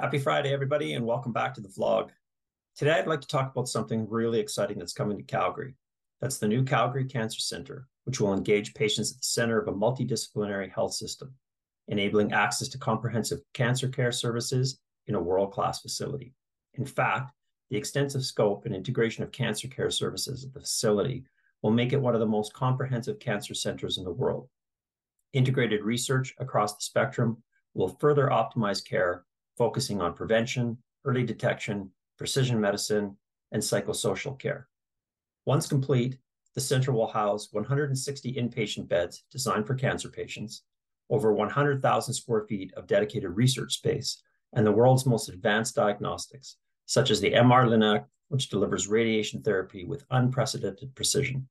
Happy Friday, everybody, and welcome back to the vlog. Today, I'd like to talk about something really exciting that's coming to Calgary. That's the new Calgary Cancer Center, which will engage patients at the center of a multidisciplinary health system, enabling access to comprehensive cancer care services in a world-class facility. In fact, the extensive scope and integration of cancer care services at the facility will make it one of the most comprehensive cancer centers in the world. Integrated research across the spectrum will further optimize care focusing on prevention, early detection, precision medicine, and psychosocial care. Once complete, the center will house 160 inpatient beds designed for cancer patients, over 100,000 square feet of dedicated research space, and the world's most advanced diagnostics, such as the MR-Linac, which delivers radiation therapy with unprecedented precision.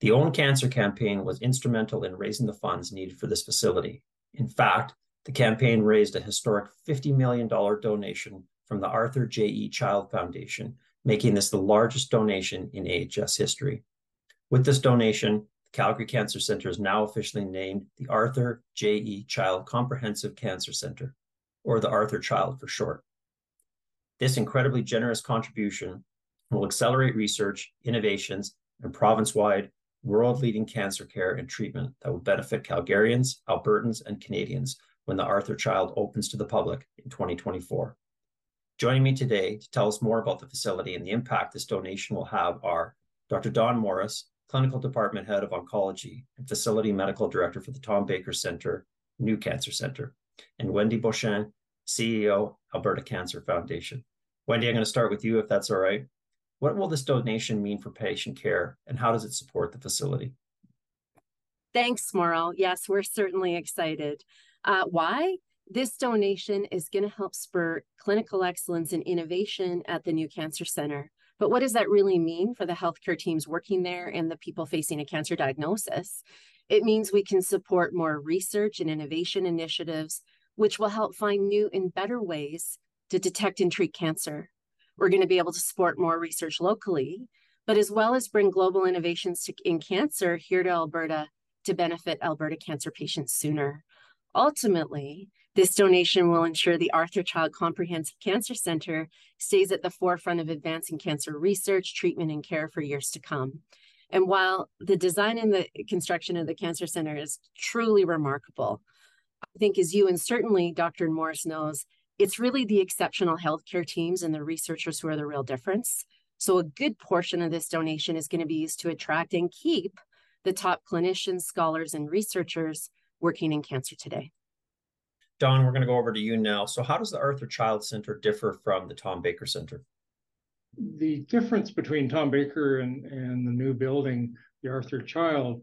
The Own Cancer campaign was instrumental in raising the funds needed for this facility. In fact, the campaign raised a historic $50 million donation from the Arthur J.E. Child Foundation, making this the largest donation in AHS history. With this donation, the Calgary Cancer Center is now officially named the Arthur J.E. Child Comprehensive Cancer Center, or the Arthur Child for short. This incredibly generous contribution will accelerate research, innovations, and province-wide world-leading cancer care and treatment that will benefit Calgarians, Albertans, and Canadians when the Arthur Child opens to the public in 2024. Joining me today to tell us more about the facility and the impact this donation will have are Dr. Don Morris, Clinical Department Head of Oncology and Facility Medical Director for the Tom Baker Centre, New Cancer Center, and Wendy Beauchesne, CEO, Alberta Cancer Foundation. Wendy, I'm going to start with you, if that's all right. What will this donation mean for patient care, and how does it support the facility? Thanks, Morrell. Yes, we're certainly excited. Uh, why? This donation is going to help spur clinical excellence and innovation at the new cancer center. But what does that really mean for the healthcare teams working there and the people facing a cancer diagnosis? It means we can support more research and innovation initiatives, which will help find new and better ways to detect and treat cancer. We're going to be able to support more research locally, but as well as bring global innovations to, in cancer here to Alberta to benefit Alberta cancer patients sooner. Ultimately, this donation will ensure the Arthur Child Comprehensive Cancer Center stays at the forefront of advancing cancer research, treatment, and care for years to come. And while the design and the construction of the Cancer Center is truly remarkable, I think as you and certainly Dr. Morris knows, it's really the exceptional healthcare teams and the researchers who are the real difference. So a good portion of this donation is going to be used to attract and keep the top clinicians, scholars, and researchers working in cancer today. Don, we're going to go over to you now. So, how does the Arthur Child Center differ from the Tom Baker Center? The difference between Tom Baker and, and the new building, the Arthur Child,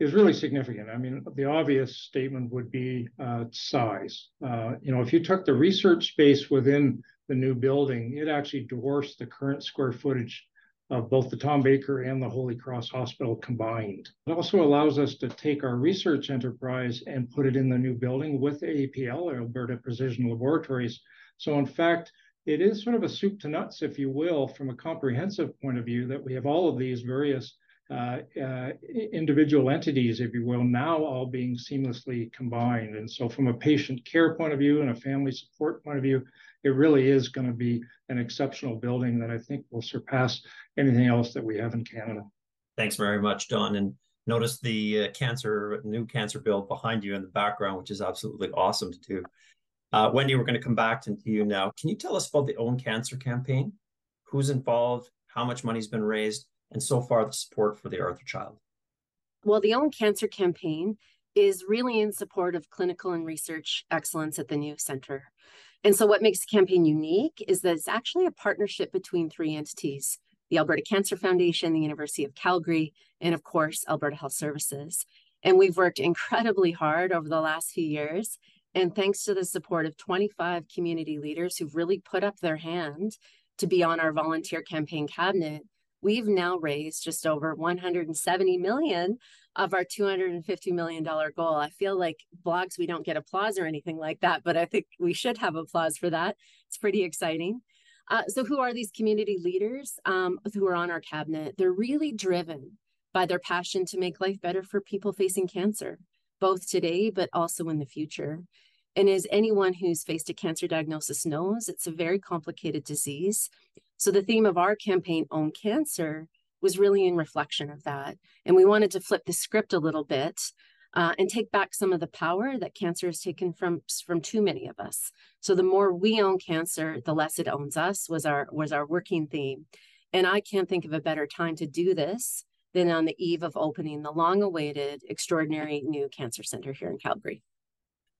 is really significant. I mean, the obvious statement would be uh, size. Uh, you know, if you took the research space within the new building, it actually dwarfs the current square footage of both the Tom Baker and the Holy Cross Hospital combined. It also allows us to take our research enterprise and put it in the new building with APL, Alberta Precision Laboratories. So in fact, it is sort of a soup to nuts, if you will, from a comprehensive point of view, that we have all of these various uh, uh, individual entities, if you will, now all being seamlessly combined. And so from a patient care point of view and a family support point of view, it really is going to be an exceptional building that I think will surpass anything else that we have in Canada. Thanks very much, Don. And notice the uh, cancer, new cancer build behind you in the background, which is absolutely awesome to do. Uh, Wendy, we're going to come back to you now. Can you tell us about the Own Cancer campaign? Who's involved? How much money's been raised? And so far, the support for the Arthur Child? Well, the Own Cancer campaign is really in support of clinical and research excellence at the new center. And so, what makes the campaign unique is that it's actually a partnership between three entities the Alberta Cancer Foundation, the University of Calgary, and of course, Alberta Health Services. And we've worked incredibly hard over the last few years. And thanks to the support of 25 community leaders who've really put up their hand to be on our volunteer campaign cabinet, we've now raised just over 170 million of our $250 million goal. I feel like blogs, we don't get applause or anything like that, but I think we should have applause for that. It's pretty exciting. Uh, so, who are these community leaders um, who are on our cabinet? They're really driven by their passion to make life better for people facing cancer, both today, but also in the future. And as anyone who's faced a cancer diagnosis knows, it's a very complicated disease. So the theme of our campaign, Own Cancer, was really in reflection of that. And we wanted to flip the script a little bit uh, and take back some of the power that cancer has taken from from too many of us. So the more we own cancer, the less it owns us was our was our working theme. And I can't think of a better time to do this than on the eve of opening the long-awaited extraordinary new cancer center here in Calgary.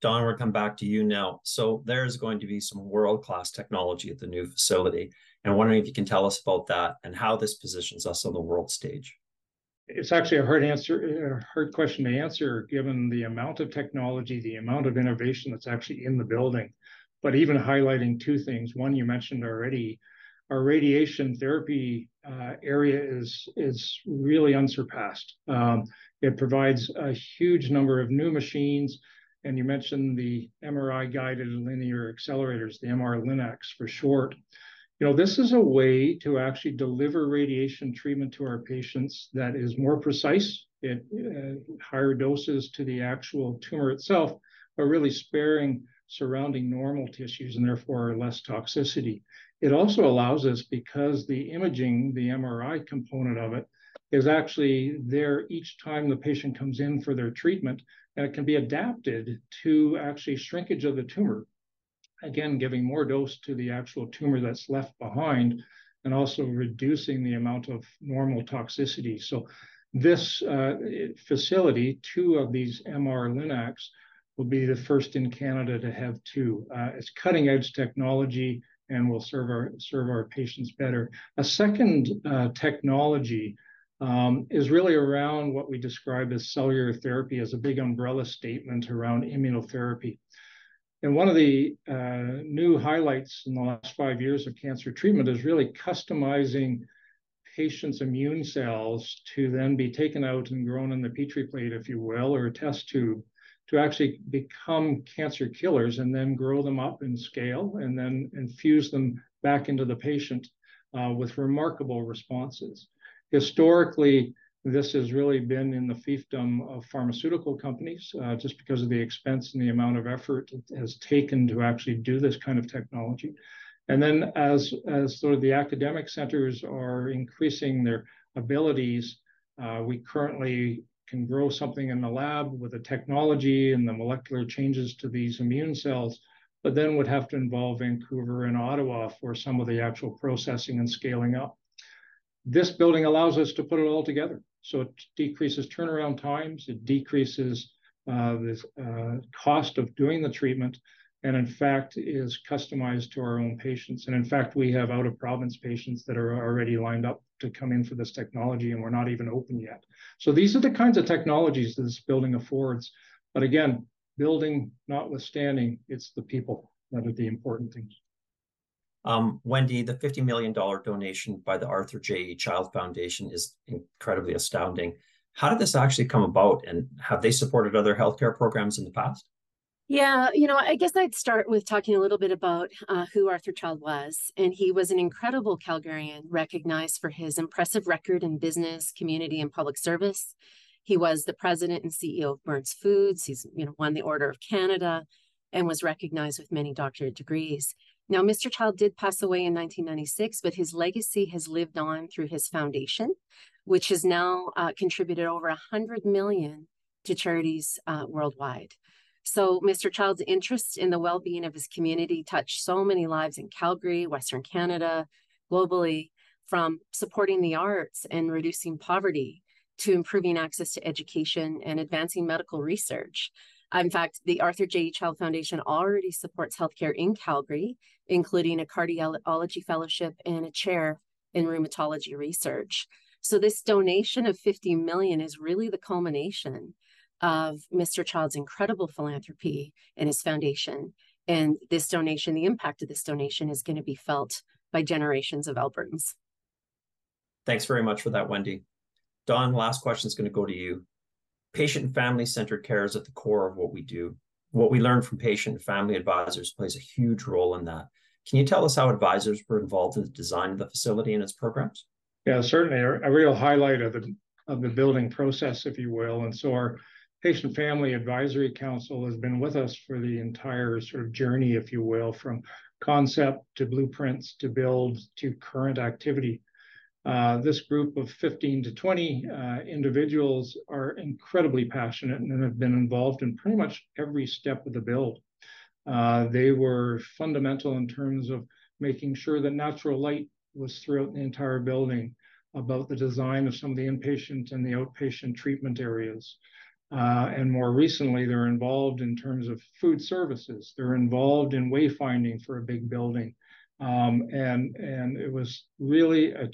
Don, we're come back to you now. So there's going to be some world-class technology at the new facility. And I'm wondering if you can tell us about that and how this positions us on the world stage it's actually a hard answer, a hard question to answer, given the amount of technology, the amount of innovation that's actually in the building. But even highlighting two things. One you mentioned already, our radiation therapy uh, area is is really unsurpassed. Um, it provides a huge number of new machines, and you mentioned the MRI guided linear accelerators, the MR Linacs for short you know, this is a way to actually deliver radiation treatment to our patients that is more precise, at uh, higher doses to the actual tumor itself, but really sparing surrounding normal tissues and therefore less toxicity. It also allows us, because the imaging, the MRI component of it, is actually there each time the patient comes in for their treatment, and it can be adapted to actually shrinkage of the tumor again, giving more dose to the actual tumor that's left behind and also reducing the amount of normal toxicity. So this uh, facility, two of these MR Linacs, will be the first in Canada to have two. Uh, it's cutting edge technology and will serve our serve our patients better. A second uh, technology um, is really around what we describe as cellular therapy as a big umbrella statement around immunotherapy. And one of the uh, new highlights in the last five years of cancer treatment is really customizing patients' immune cells to then be taken out and grown in the petri plate, if you will, or a test tube to actually become cancer killers and then grow them up in scale and then infuse them back into the patient uh, with remarkable responses. Historically, this has really been in the fiefdom of pharmaceutical companies, uh, just because of the expense and the amount of effort it has taken to actually do this kind of technology. And then as, as sort of the academic centers are increasing their abilities, uh, we currently can grow something in the lab with the technology and the molecular changes to these immune cells, but then would have to involve Vancouver and Ottawa for some of the actual processing and scaling up. This building allows us to put it all together. So it decreases turnaround times, it decreases uh, the uh, cost of doing the treatment, and in fact is customized to our own patients. And in fact, we have out of province patients that are already lined up to come in for this technology, and we're not even open yet. So these are the kinds of technologies that this building affords. But again, building notwithstanding, it's the people that are the important things. Um, Wendy, the $50 million donation by the Arthur J. Child Foundation is incredibly astounding. How did this actually come about, and have they supported other healthcare programs in the past? Yeah, you know, I guess I'd start with talking a little bit about uh, who Arthur Child was. And he was an incredible Calgarian, recognized for his impressive record in business, community, and public service. He was the president and CEO of Burns Foods. He's, you know, won the Order of Canada and was recognized with many doctorate degrees. Now, Mr. Child did pass away in 1996, but his legacy has lived on through his foundation, which has now uh, contributed over 100 million to charities uh, worldwide. So, Mr. Child's interest in the well being of his community touched so many lives in Calgary, Western Canada, globally, from supporting the arts and reducing poverty to improving access to education and advancing medical research. Uh, in fact, the Arthur J. Child Foundation already supports healthcare in Calgary, including a cardiology fellowship and a chair in rheumatology research. So this donation of 50 million is really the culmination of Mr. Child's incredible philanthropy and his foundation. And this donation, the impact of this donation is going to be felt by generations of Albertans. Thanks very much for that, Wendy. Don, last question is going to go to you patient and family centered care is at the core of what we do. What we learn from patient and family advisors plays a huge role in that. Can you tell us how advisors were involved in the design of the facility and its programs? Yeah, certainly a, real highlight of the of the building process, if you will. And so our Patient Family Advisory Council has been with us for the entire sort of journey, if you will, from concept to blueprints to build to current activity. Uh, this group of 15 to 20 uh, individuals are incredibly passionate and have been involved in pretty much every step of the build. Uh, they were fundamental in terms of making sure that natural light was throughout the entire building, about the design of some of the inpatient and the outpatient treatment areas. Uh, and more recently, they're involved in terms of food services. They're involved in wayfinding for a big building. Um, and and it was really a,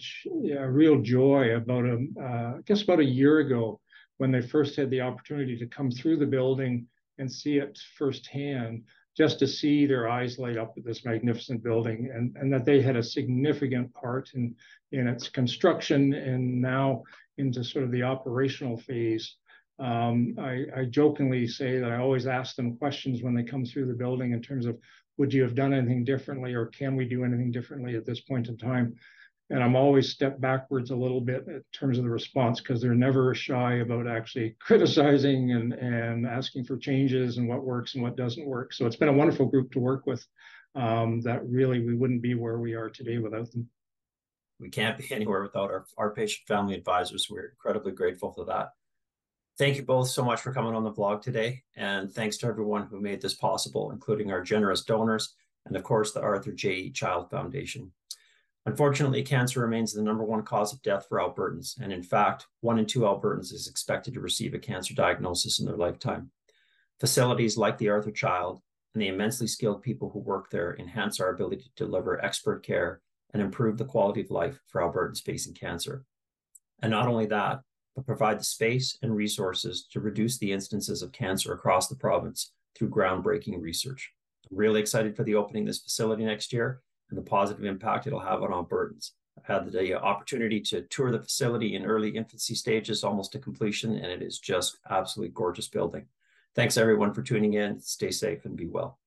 a real joy about a uh, I guess about a year ago when they first had the opportunity to come through the building and see it firsthand, just to see their eyes light up at this magnificent building, and and that they had a significant part in in its construction and now into sort of the operational phase. Um, I, I jokingly say that I always ask them questions when they come through the building in terms of would you have done anything differently or can we do anything differently at this point in time? And I'm always step backwards a little bit in terms of the response because they're never shy about actually criticizing and, and asking for changes and what works and what doesn't work. So it's been a wonderful group to work with um, that really we wouldn't be where we are today without them. We can't be anywhere without our, our patient family advisors. We're incredibly grateful for that. Thank you both so much for coming on the vlog today. And thanks to everyone who made this possible, including our generous donors and, of course, the Arthur J. Child Foundation. Unfortunately, cancer remains the number one cause of death for Albertans. And in fact, one in two Albertans is expected to receive a cancer diagnosis in their lifetime. Facilities like the Arthur Child and the immensely skilled people who work there enhance our ability to deliver expert care and improve the quality of life for Albertans facing cancer. And not only that, but provide the space and resources to reduce the instances of cancer across the province through groundbreaking research. I'm really excited for the opening of this facility next year and the positive impact it'll have on Albertans. I've had the opportunity to tour the facility in early infancy stages, almost to completion, and it is just absolutely gorgeous building. Thanks everyone for tuning in. Stay safe and be well.